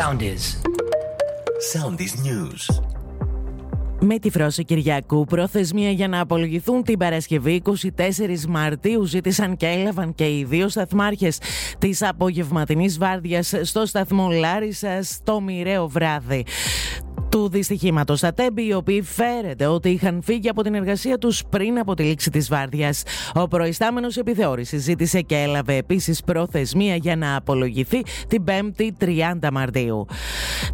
Soundies. Soundies News. Με τη φρώση Κυριακού, προθεσμία για να απολογηθούν την Παρασκευή 24 Μαρτίου ζήτησαν και έλαβαν και οι δύο σταθμάρχες της απογευματινής βάρδιας στο σταθμό Λάρισα το μοιραίο βράδυ του δυστυχήματος. Τα τέμπη, οι οποίοι φέρεται ότι είχαν φύγει από την εργασία τους πριν από τη λήξη της βάρδιας. Ο προϊστάμενος επιθεώρησης ζήτησε και έλαβε επίσης προθεσμία για να απολογηθεί την 5η 30 Μαρτίου.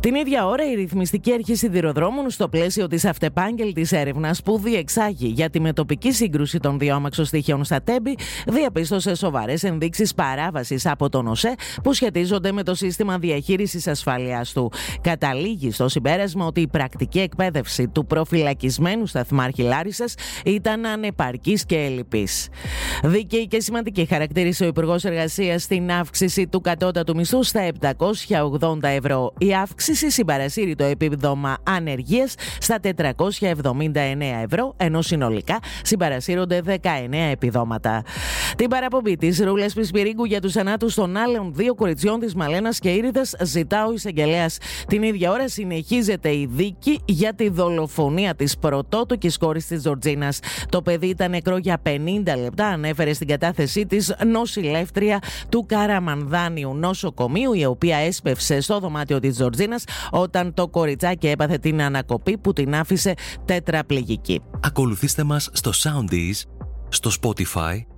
Την ίδια ώρα, η ρυθμιστική αρχή σιδηροδρόμων, στο πλαίσιο της αυτεπάγγελτης έρευνας που διεξάγει για τη μετοπική σύγκρουση των δύο αμαξοστοιχείων στα τέμπη, διαπίστωσε σοβαρές ενδείξεις παράβασης από τον ΟΣΕ που σχετίζονται με το σύστημα διαχείρισης ασφαλείας του. Καταλήγει στο συμπέρασμα ότι η πρακτική εκπαίδευση του προφυλακισμένου σταθμάρχη Λάρισας ήταν ανεπαρκής και ελλειπής. Δίκαιη και σημαντική χαρακτήρισε ο Υπουργός Εργασίας στην αύξηση του κατώτατου μισθού στα 780 ευρώ. Η αύξηση συμπαρασύρει το επίδομα ανεργίας στα 479 ευρώ, ενώ συνολικά συμπαρασύρονται 19 επιδόματα. Την παραπομπή της Ρούλα Πισπυρίγκου για τους θανάτους των άλλων δύο κοριτσιών της Μαλένας και Ήρυδα ζητά ο εισαγγελέας. Την ίδια ώρα συνεχίζεται η δίκη για τη δολοφονία της πρωτότοκης κόρης της Τζορτζίνας. Το παιδί ήταν νεκρό για 50 λεπτά, ανέφερε στην κατάθεσή της νοσηλεύτρια του Καραμανδάνιου νοσοκομείου, η οποία έσπευσε στο δωμάτιο της Τζορτζίνας όταν το κοριτσάκι έπαθε την ανακοπή που την άφησε τετραπληγική. Ακολουθήστε μας στο Soundees, στο Spotify,